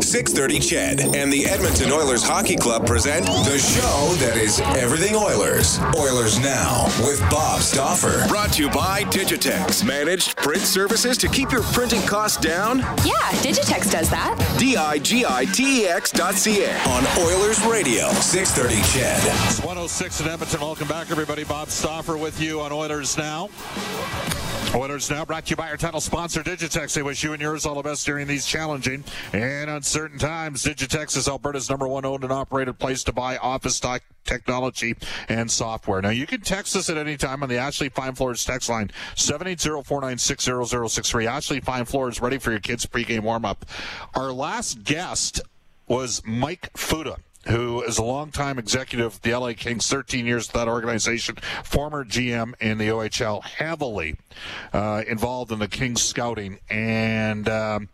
630 CHED and the Edmonton Oilers Hockey Club present the show that is everything Oilers. Oilers Now with Bob Stauffer. Brought to you by Digitex. Managed print services to keep your printing costs down? Yeah, Digitex does that. D-I-G-I-T-E-X dot C-A. On Oilers Radio, 630 CHED. It's 106 in Edmonton. Welcome back, everybody. Bob Stauffer with you on Oilers Now. Oilers Now brought to you by our title sponsor, Digitex. They wish you and yours all the best during these challenging and uncertain times. Digitex is Alberta's number one owned and operated place to buy office stock technology and software. Now, you can text us at any time on the Ashley Fine Floors text line, 780-496-0063. Ashley Fine Floors, ready for your kids' pregame warm-up. Our last guest was Mike Futa who is a longtime executive of the LA Kings, 13 years with that organization, former GM in the OHL, heavily uh, involved in the Kings scouting. And um,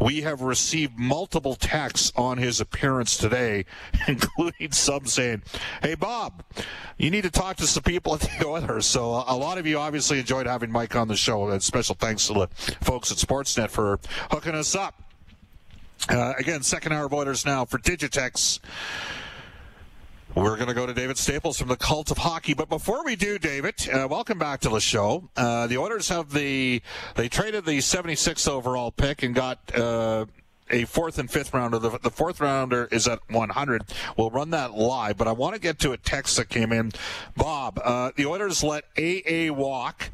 we have received multiple texts on his appearance today, including some saying, Hey, Bob, you need to talk to some people at the Oilers. So a lot of you obviously enjoyed having Mike on the show. And special thanks to the folks at Sportsnet for hooking us up. Uh, again, second hour of now for Digitex. We're going to go to David Staples from the Cult of Hockey. But before we do, David, uh, welcome back to the show. Uh, the Oilers have the, they traded the 76th overall pick and got, uh, a fourth and fifth rounder. The, the, fourth rounder is at 100. We'll run that live, but I want to get to a text that came in. Bob, uh, the Oilers let AA walk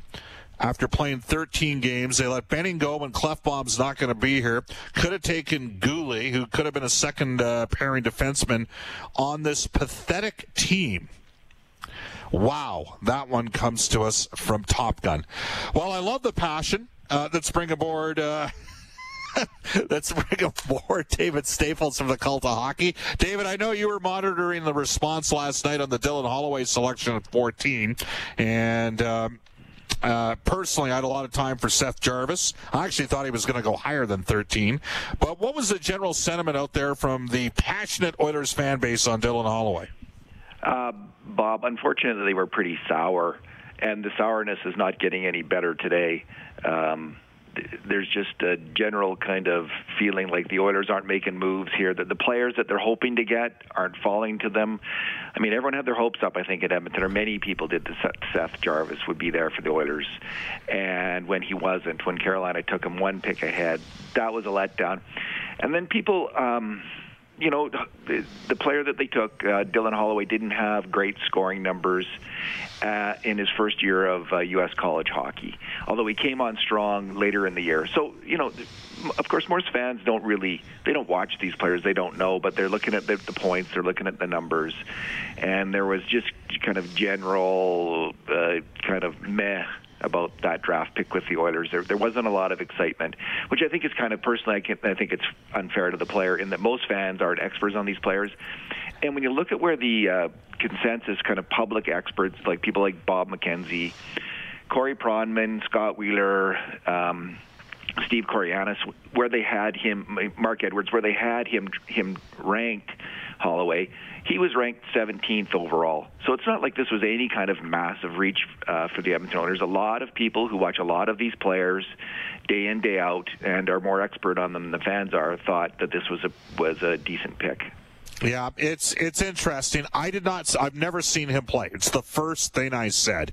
after playing 13 games. They let Benning go when Klefbom's not going to be here. Could have taken Guhle, who could have been a second uh, pairing defenseman on this pathetic team. Wow, that one comes to us from Top Gun. Well, I love the passion uh, that's bring aboard. Uh, Let's bring aboard David Staples from the Cult of Hockey. David, I know you were monitoring the response last night on the Dylan Holloway selection at 14, and um, uh, personally, I had a lot of time for Seth Jarvis. I actually thought he was going to go higher than 13. But what was the general sentiment out there from the passionate Oilers fan base on Dylan Holloway? Uh, Bob, unfortunately, they were pretty sour, and the sourness is not getting any better today. Um, there's just a general kind of feeling like the Oilers aren't making moves here. That the players that they're hoping to get aren't falling to them. I mean, everyone had their hopes up. I think at Edmonton, or many people did. That Seth Jarvis would be there for the Oilers, and when he wasn't, when Carolina took him one pick ahead, that was a letdown. And then people. Um, you know, the, the player that they took, uh, Dylan Holloway, didn't have great scoring numbers uh, in his first year of uh, U.S. college hockey, although he came on strong later in the year. So, you know, of course, most fans don't really, they don't watch these players, they don't know, but they're looking at the, the points, they're looking at the numbers, and there was just kind of general, uh, kind of meh about that draft pick with the Oilers. There, there wasn't a lot of excitement, which I think is kind of personally, I, can, I think it's unfair to the player in that most fans aren't experts on these players. And when you look at where the uh, consensus kind of public experts, like people like Bob McKenzie, Corey Pronman, Scott Wheeler, um, Steve Kournianos, where they had him, Mark Edwards, where they had him him ranked Holloway, he was ranked 17th overall. So it's not like this was any kind of massive reach uh, for the Edmonton Oilers. A lot of people who watch a lot of these players day in day out and are more expert on them than the fans are thought that this was a was a decent pick. Yeah, it's it's interesting. I did not. I've never seen him play. It's the first thing I said.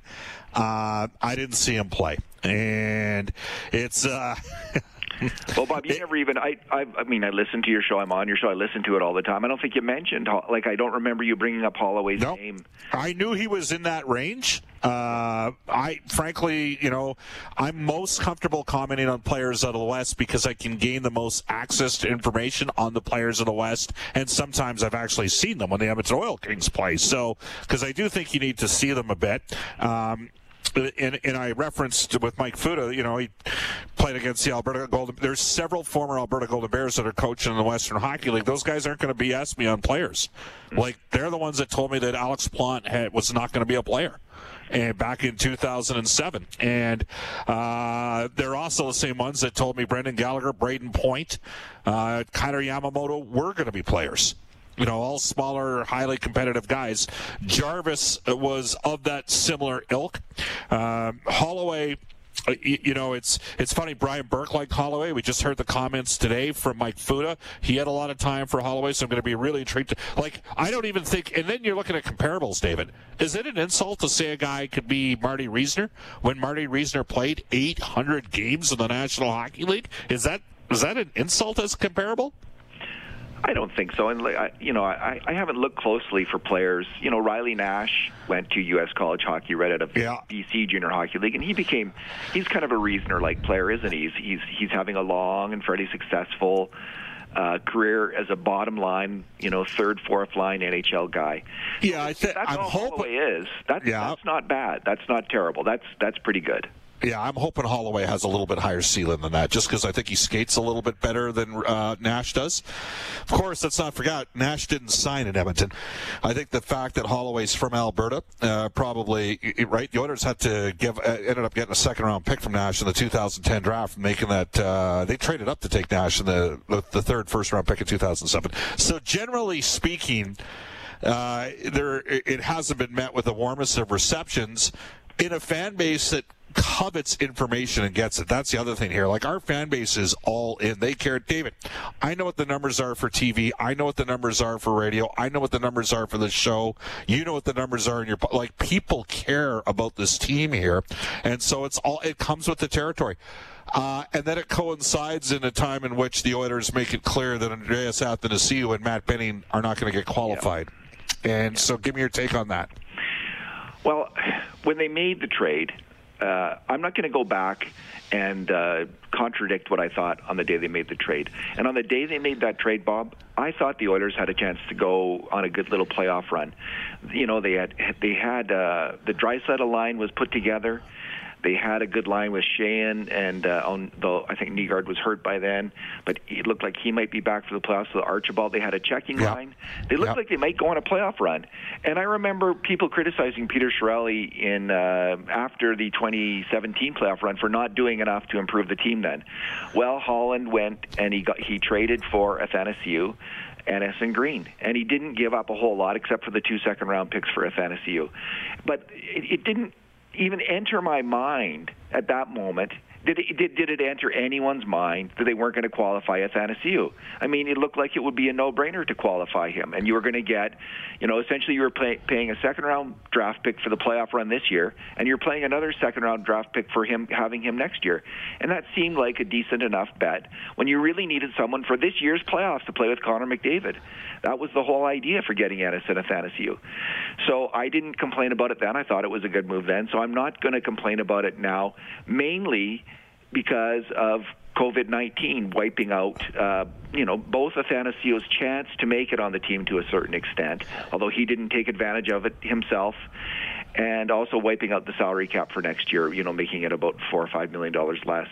Uh, I didn't see him play, and it's. Uh, well, Bob, you never even. I, I. I mean, I listen to your show. I'm on your show. I listen to it all the time. I don't think you mentioned. Like, I don't remember you bringing up Holloway's nope. name. I knew he was in that range. Uh, I frankly, you know, I'm most comfortable commenting on players out of the West because I can gain the most access to information on the players of the West, and sometimes I've actually seen them when the Edmonton Oil Kings play. So, because I do think you need to see them a bit. Um, and, and I referenced with Mike Futa, you know, he played against the Alberta Golden. There's several former Alberta Golden Bears that are coaching in the Western Hockey League. Those guys aren't going to BS me on players. Like they're the ones that told me that Alex Plante had, was not going to be a player. And back in 2007, and uh, they're also the same ones that told me Brendan Gallagher, Brayden Point, uh, Kailer Yamamoto were going to be players you know, all smaller, highly competitive guys. Jarvis was of that similar ilk. Um, Holloway. You know, it's it's funny. Brian Burke liked Holloway. We just heard the comments today from Mike Futa. He had a lot of time for Holloway, so I'm going to be really intrigued. Like, I don't even think. And then you're looking at comparables, David. Is it an insult to say a guy could be Marty Reasoner when Marty Reasoner played 800 games in the National Hockey League? Is that is that an insult as comparable? I don't think so. And I, you know, I, I haven't looked closely for players. You know, Riley Nash went to U.S. college hockey right out of yeah. BC Junior Hockey League, and he became he's kind of a reasoner-like player, isn't he? He's he's he's having a long and fairly successful uh, career as a bottom line, you know, third, fourth line NHL guy. Yeah, I think that's I'm all hoping is. That's yeah. that's not bad. That's not terrible. That's that's pretty good. Yeah, I'm hoping Holloway has a little bit higher ceiling than that, just because I think he skates a little bit better than uh, Nash does. Of course, let's not forget Nash didn't sign in Edmonton. I think the fact that Holloway's from Alberta uh, probably right. The Oilers had to give uh, ended up getting a second round pick from Nash in the 2010 draft, making that uh, they traded up to take Nash in the the third first round pick in 2007. So generally speaking. Uh, there, it hasn't been met with the warmest of receptions in a fan base that covets information and gets it. That's the other thing here. Like our fan base is all in. They care. David, I know what the numbers are for TV. I know what the numbers are for radio. I know what the numbers are for the show. You know what the numbers are in your like people care about this team here. And so it's all it comes with the territory. Uh, and then it coincides in a time in which the Oilers make it clear that Andreas Athanasiou and Matt Benning are not going to get qualified. Yeah. And so give me your take on that. Well, when they made the trade, uh, I'm not going to go back and uh, contradict what I thought on the day they made the trade. And on the day they made that trade, Bob, I thought the Oilers had a chance to go on a good little playoff run. You know, they had they had uh, the Draisaitl line was put together. They had a good line with Sheahan, and uh, on, though I think Nygard was hurt by then, but it looked like he might be back for the playoffs. So Archibald, they had a checking yep. line. They looked yep. like they might go on a playoff run. And I remember people criticizing Peter Chiarelli in uh, after the 2017 playoff run for not doing enough to improve the team. Then, well, Holland went and he got he traded for Athanasiou. Ennis and Green, and he didn't give up a whole lot except for the two second round picks for Athanasiou. But it, it didn't even enter my mind at that moment did it, did, did it enter anyone's mind that they weren't going to qualify Athanasiou? I mean, it looked like it would be a no-brainer to qualify him, and you were going to get, you know, essentially you were pay, paying a second-round draft pick for the playoff run this year, and you're playing another second-round draft pick for him having him next year, and that seemed like a decent enough bet when you really needed someone for this year's playoffs to play with Connor McDavid. That was the whole idea for getting Ennis and Athanasiou. So I didn't complain about it then. I thought it was a good move then. So I'm not going to complain about it now, mainly because of COVID 19 wiping out, uh, you know, both Athanasiou's chance to make it on the team to a certain extent, although he didn't take advantage of it himself, and also wiping out the salary cap for next year, you know, making it about four or five million dollars less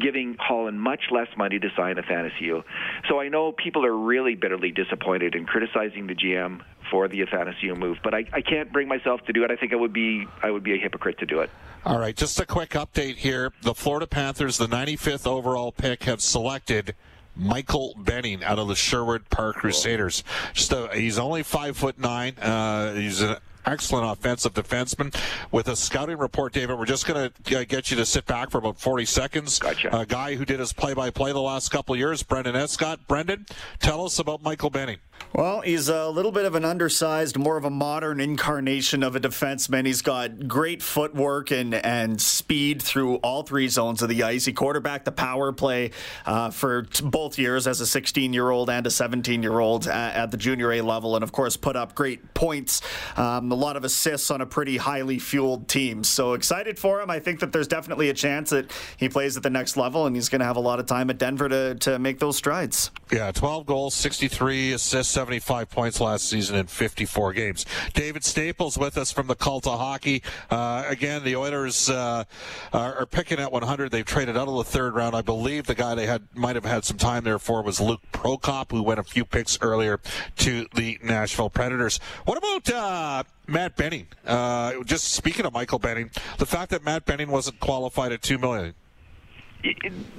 giving Holland much less money to sign Athanasiou. So I know people are really bitterly disappointed and criticizing the GM for the Athanasiou move, but I, I can't bring myself to do it. I think I would be I would be a hypocrite to do it. All right, just a quick update here. The Florida Panthers, the 95th overall pick, have selected Michael Benning out of the Sherwood Park Crusaders. Just a, he's only five foot nine. Uh, he's an excellent offensive defenseman. With a scouting report, David, we're just going to uh, get you to sit back for about 40 seconds. Gotcha. A guy who did his play-by-play the last couple of years, Brendan Escott. Brendan, tell us about Michael Benning. Well, he's a little bit of an undersized, more of a modern incarnation of a defenseman. He's got great footwork and, and speed through all three zones of the ice. He quarterbacked the power play uh, for t- both years as a 16 year old and a 17 year old at, at, the junior A level, and of course, put up great points, um, a lot of assists on a pretty highly fueled team. So excited for him. I think that there's definitely a chance that he plays at the next level, and he's going to have a lot of time at Denver to, to make those strides. Yeah, 12 goals, 63 assists 75 points last season in 54 games. David Staples with us from the Cult of Hockey. Uh, again, the Oilers uh, are, are, picking at 100. They've traded out of the third round. I believe the guy they had might have had some time there for was Luke Prokop, who went a few picks earlier to the Nashville Predators. What about uh, Matt Benning? Uh, just speaking of Michael Benning, the fact that Matt Benning wasn't qualified at two million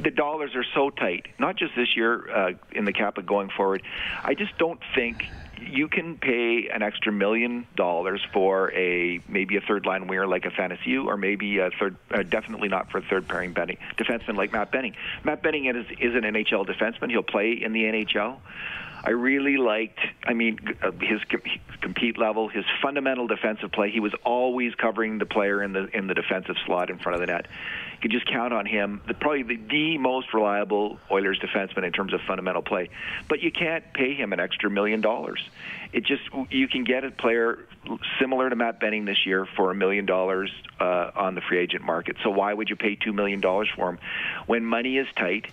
the dollars are so tight, not just this year uh, in the cap, but going forward. I just don't think you can pay an extra million dollars for a maybe a third line winger like Athanasiou, or maybe a third, uh, definitely not for a third pairing Benning, defenseman like Matt Benning. Matt Benning is, is an NHL defenseman. He'll play in the NHL. I really liked, I mean, uh, his compete level, his fundamental defensive play. He was always covering the player in the in the defensive slot in front of the net. You could just count on him. The, probably the, the most reliable Oilers defenseman in terms of fundamental play. But you can't pay him an extra million dollars. It just you can get a player similar to Matt Benning this year for a million dollars uh, on the free agent market. So why would you pay two million dollars for him when money is tight?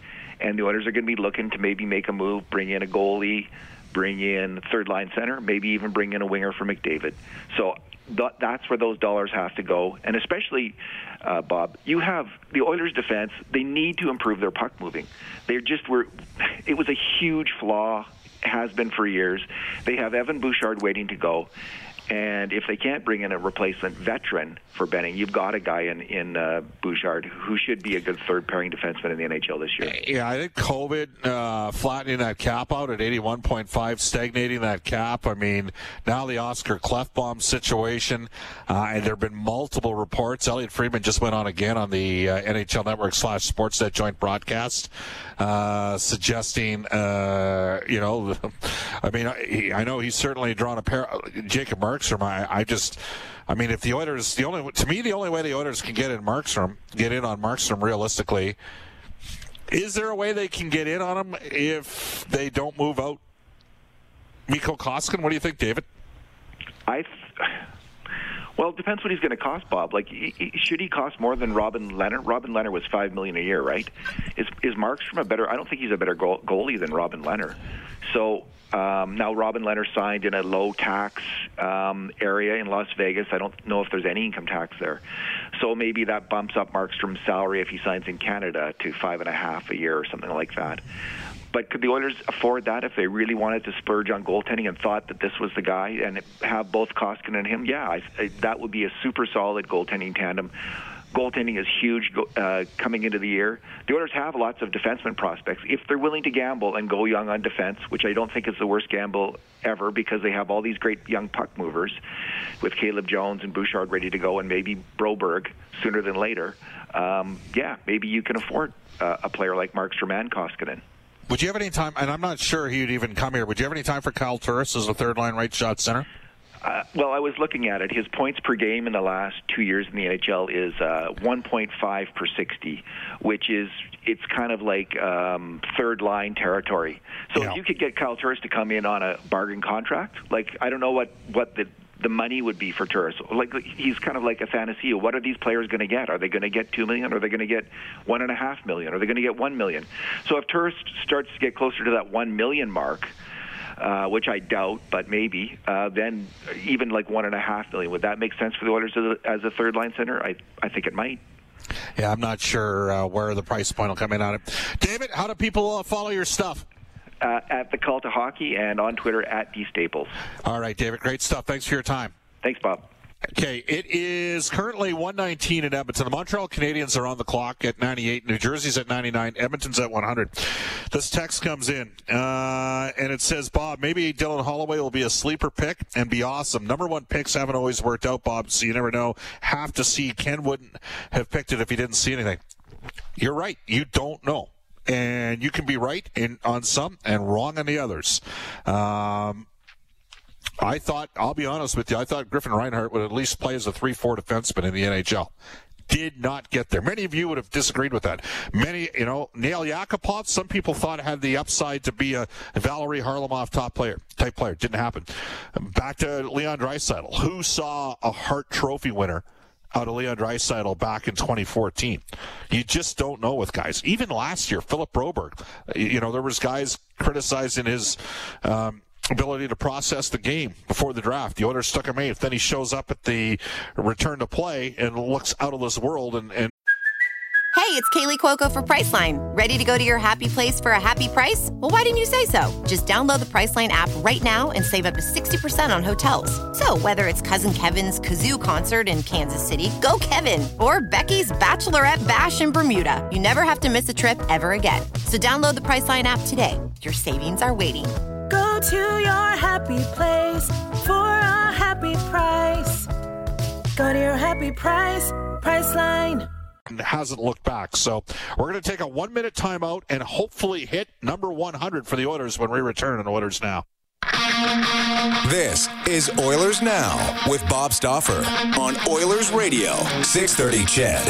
And the Oilers are going to be looking to maybe make a move, bring in a goalie, bring in third line center, maybe even bring in a winger for McDavid. So th- that's where those dollars have to go, and especially. Uh, Bob, you have the Oilers' defense. They need to improve their puck moving. They just were. It was a huge flaw has been for years. They have Evan Bouchard waiting to go, and if they can't bring in a replacement veteran for Benning, you've got a guy in in uh, Bouchard who should be a good third pairing defenseman in the NHL this year. Yeah, I think COVID uh, flattening that cap out at 81.5, stagnating that cap. I mean, now the Oscar Klefbom situation, uh, and there have been multiple reports. Elliotte Friedman just went on again on the uh, NHL Network slash Sportsnet joint broadcast, uh, suggesting, uh, you know, I mean, I, I know he's certainly drawn a pair. Jacob Markstrom, I, I just, I mean, if the Oilers, the only to me, the only way the Oilers can get in Markstrom, get in on Markstrom realistically, is there a way they can get in on him if they don't move out Mikko Koskinen? What do you think, David? I. Well, it depends what he's going to cost, Bob. Like, should he cost more than Robin Lehner? Robin Lehner was five million a year, right? Is is Markstrom a better? I don't think he's a better goalie than Robin Lehner. So um, now, Robin Lehner signed in a low tax um, area in Las Vegas. I don't know if there's any income tax there. So maybe that bumps up Markstrom's salary if he signs in Canada to five and a half a year or something like that. But could the Oilers afford that if they really wanted to splurge on goaltending and thought that this was the guy and have both Koskinen and him? Yeah, I, I, that would be a super solid goaltending tandem goaltending is huge uh, coming into the year. The Oilers have lots of defenseman prospects. If they're willing to gamble and go young on defense, which I don't think is the worst gamble ever because they have all these great young puck movers with Caleb Jones and Bouchard ready to go and maybe Broberg sooner than later, um, yeah, maybe you can afford uh, a player like Markstrom and Koskinen. Would you have any time, and I'm not sure he'd even come here, would you have any time for Kyle Turris as a third line right shot center? Uh, well, I was looking at it. His points per game in the last two years in the NHL is uh, 1.5 per 60, which is it's kind of like um, third line territory. So yeah. if you could get Kyle Turris to come in on a bargain contract, like I don't know what what the the money would be for Turris. Like he's kind of like Athanasiou. What are these players going to get? Are they going to get two million? Are they going to get one and a half million? Are they going to get one million? So if Turris starts to get closer to that one million mark uh, which I doubt, but maybe, uh, then even like one and a half million. Would that make sense for the Oilers as a, as a third line center? I, I think it might. Yeah, I'm not sure uh, where the price point will come in on it. David, how do people uh, follow your stuff? Uh, at the Cult of Hockey and on Twitter at D Staples. All right, David. Great stuff. Thanks for your time. Thanks, Bob. Okay, it is currently 119 in Edmonton. The Montreal Canadiens are on the clock at 98. New Jersey's at 99. Edmonton's at 100. This text comes in, uh, and it says, Bob, maybe Dylan Holloway will be a sleeper pick and be awesome. Number one picks haven't always worked out, Bob, so you never know. Have to see. Ken wouldn't have picked it if he didn't see anything. You're right. You don't know. And you can be right in on some and wrong on the others. Um, I thought, I'll be honest with you, I thought Griffin Reinhart would at least play as a 3 4 defenseman in the NHL. Did not get there. Many of you would have disagreed with that. Many, you know, Nail Yakupov, some people thought had the upside to be a Valeri Kharlamov top player, type player. Didn't happen. Back to Leon Draisaitl. Who saw a Hart Trophy winner out of Leon Draisaitl back in 2014. You just don't know with guys. Even last year, Philip Broberg, you know, there was guys criticizing his um, ability to process the game before the draft. The Oilers stuck him eighth. Then he shows up at the return to play and looks out of this world and, and Hey, it's Kaley Cuoco for Priceline. Ready to go to your happy place for a happy price? Well, why didn't you say so? Just download the Priceline app right now and save up to 60% on hotels. So, whether it's Cousin Kevin's Kazoo concert in Kansas City, go Kevin, or Becky's Bachelorette Bash in Bermuda, you never have to miss a trip ever again. So, download the Priceline app today. Your savings are waiting. Go to your happy place for a happy price. Go to your happy price, Priceline hasn't looked back. So we're going to take a one minute timeout and hopefully hit number 100 for the Oilers when we return on Oilers Now. This is Oilers Now with Bob Stauffer on Oilers Radio, 630 CHED.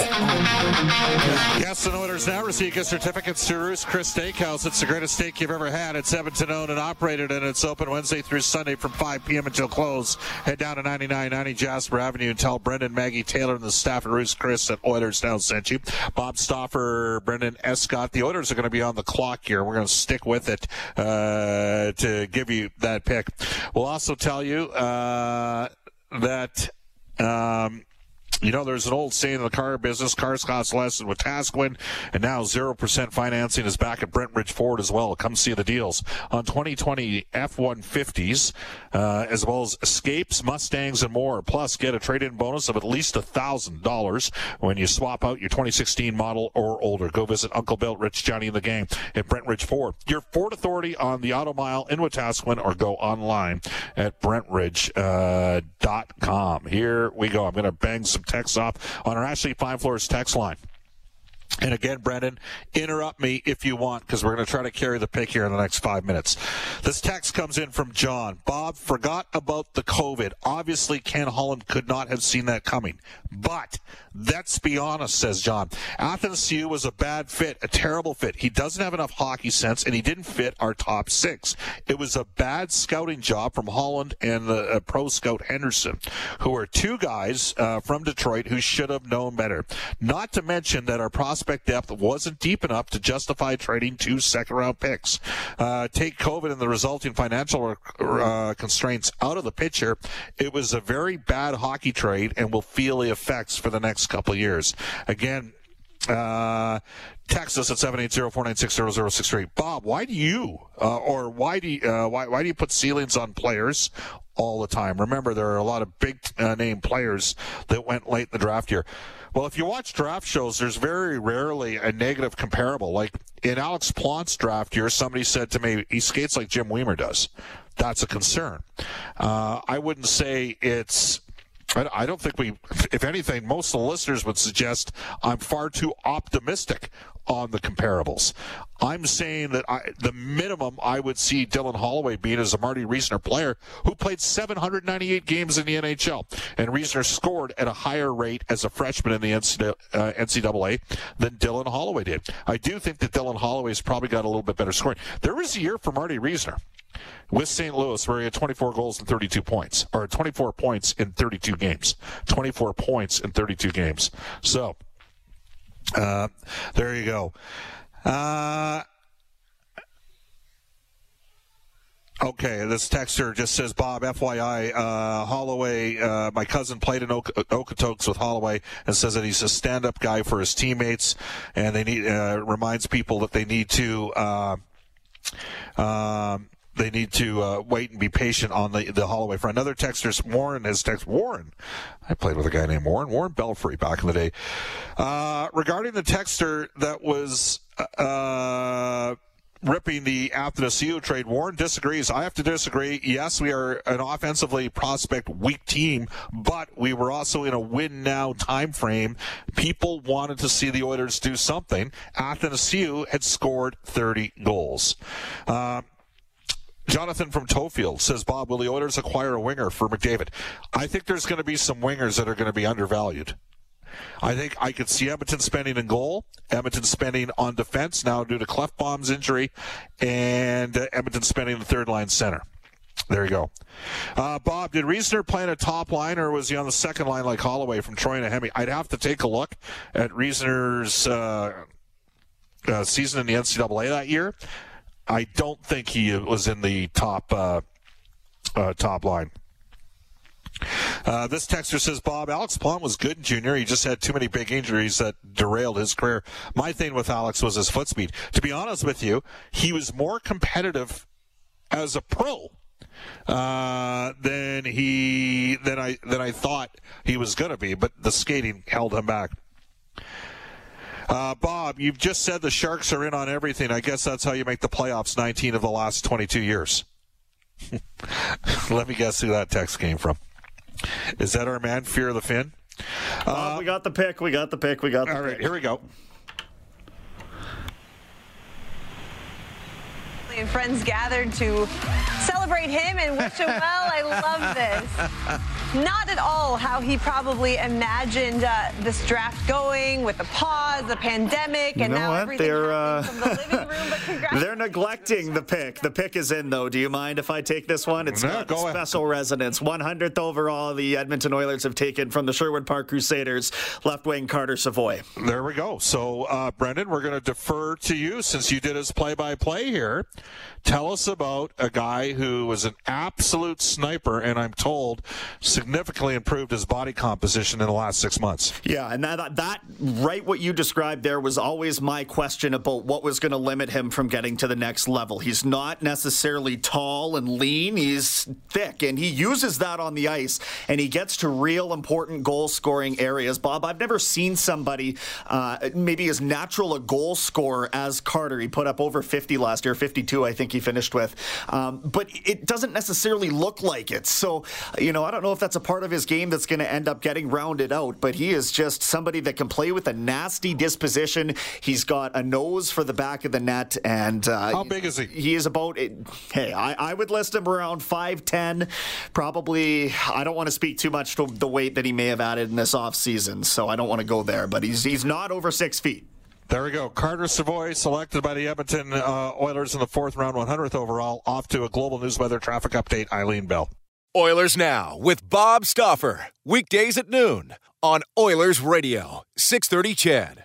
Yes, and Oilers Now receive gift certificates to Ruth's Chris Steakhouse. It's the greatest steak you've ever had. It's Edmonton owned and operated, and it's open Wednesday through Sunday from 5 p.m. until close. Head down to 9990 Jasper Avenue and tell Brendan, Maggie Taylor, and the staff at Ruth's Chris at Oilers Now sent you. Bob Stauffer, Brendan Escott. The Oilers are going to be on the clock here. We're going to stick with it uh, to give you that pick. We'll also tell you uh, that. Um, you know, there's an old saying in the car business, cars cost less than Wetaskiwin, and now 0% financing is back at Brentridge Ford as well. Come see the deals on 2020 F-150s, uh, as well as Escapes, Mustangs, and more. Plus, get a trade-in bonus of at least $1,000 when you swap out your 2016 model or older. Go visit Uncle Bill, Rich, Johnny, and the gang at Brentridge Ford. Your Ford Authority on the Auto Mile in Wetaskiwin, or go online at brentridge.com. Uh, Here we go. I'm going to bang some text off on our Ashley Fine Floors text line. And again, Brendan, interrupt me if you want, because we're going to try to carry the pick here in the next five minutes. This text comes in from John. Bob forgot about the COVID. Obviously, Ken Holland could not have seen that coming. But let's be honest, says John. Athanasiou was a bad fit, a terrible fit. He doesn't have enough hockey sense, and he didn't fit our top six. It was a bad scouting job from Holland and the uh, pro scout Henderson, who are two guys uh, from Detroit who should have known better. Not to mention that our prospect prospect depth wasn't deep enough to justify trading two second round picks. Uh, take COVID and the resulting financial uh, constraints out of the picture, it was a very bad hockey trade and will feel the effects for the next couple years. Again, uh, text us at 780-496-0063. Bob, why do you, uh, or why do you, uh, why, why do you put ceilings on players all the time? Remember, there are a lot of big uh, name players that went late in the draft year. Well, if you watch draft shows, there's very rarely a negative comparable. Like in Alex Plante's draft year, somebody said to me, he skates like Jim Wiemer does. That's a concern. Uh, I wouldn't say it's I don't think we, if anything, most of the listeners would suggest I'm far too optimistic on the comparables. I'm saying that I, the minimum I would see Dylan Holloway being is a Marty Reasoner player who played 798 games in the NHL. And Reasoner scored at a higher rate as a freshman in the NCAA uh, than Dylan Holloway did. I do think that Dylan Holloway's probably got a little bit better scoring. There was a year for Marty Reasoner with St. Louis where he had 24 goals and 32 points, or 24 points in 32 games. 24 points in 32 games. So, uh, there you go. Uh, Okay, this texter just says, Bob, FYI, uh, Holloway, uh, my cousin played in ok- Okotoks with Holloway and says that he's a stand up guy for his teammates and they need, uh, reminds people that they need to, uh, um, they need to uh, wait and be patient on the, the Holloway front. Another texter, Warren, has text Warren. I played with a guy named Warren, Warren Belfry back in the day. Uh, regarding the texter that was uh, ripping the after the Athanasiou trade, Warren disagrees. I have to disagree. Yes, we are an offensively prospect weak team, but we were also in a win now time frame. People wanted to see the Oilers do something. Athanasiou had scored 30 goals. Uh, Jonathan from Tofield says, Bob, will the Oilers acquire a winger for McDavid? I think there's going to be some wingers that are going to be undervalued. I think I could see Edmonton spending in goal, Edmonton spending on defense now due to Klefbom's injury, and uh, Edmonton spending the third line center. There you go. Uh, Bob, did Reasoner play in a top line or was he on the second line like Holloway from Troy and Hemi? I'd have to take a look at Reasoner's uh, uh, season in the NCAA that year. I don't think he was in the top uh, uh, top line. Uh, this texter says, Bob, Alex Plante was good in junior. He just had too many big injuries that derailed his career. My thing with Alex was his foot speed. To be honest with you, he was more competitive as a pro uh, than he than I than I thought he was going to be. But the skating held him back. Uh, Bob, you've just said the Sharks are in on everything. I guess that's how you make the playoffs 19 of the last 22 years. Let me guess who that text came from. Is that our man, Fear the Fin? Uh, we got the pick. We got the pick. We got the All right, pick. here we go. and friends gathered to celebrate him and wish him well. I love this. Not at all how he probably imagined uh, this draft going with the pause, the pandemic, and You know now what? everything They're, uh, from the living room. But congrats. They're neglecting the pick. The pick is in, though. Do you mind if I take this one? It's No, got go ahead. special resonance. 100th overall, the Edmonton Oilers have taken from the Sherwood Park Crusaders, left wing Carter Savoy. There we go. So, uh, Brendan, we're going to defer to you since you did his play by play here. Tell us about a guy who was an absolute sniper and I'm told significantly improved his body composition in the last six months. Yeah, and that, that right what you described there was always my question about what was going to limit him from getting to the next level. He's not necessarily tall and lean, he's thick, and he uses that on the ice, and he gets to real important goal scoring areas. Bob, I've never seen somebody uh, maybe as natural a goal scorer as Carter. He put up over 50 last year, 52, I think he finished with. Um, but it doesn't necessarily look like it. So, you know, I don't know if that's a part of his game that's going to end up getting rounded out, but he is just somebody that can play with a nasty disposition. He's got a nose for the back of the net. And uh, How big is he? He is about, hey, I, I would list him around 5'10. Probably, I don't want to speak too much to the weight that he may have added in this offseason, so I don't want to go there, but he's, he's not over six feet. There we go. Carter Savoy selected by the Edmonton uh, Oilers in the fourth round, 100th overall. Off to a global news weather traffic update. Eileen Bell. Oilers Now with Bob Stauffer. Weekdays at noon on Oilers Radio, 630 CHED.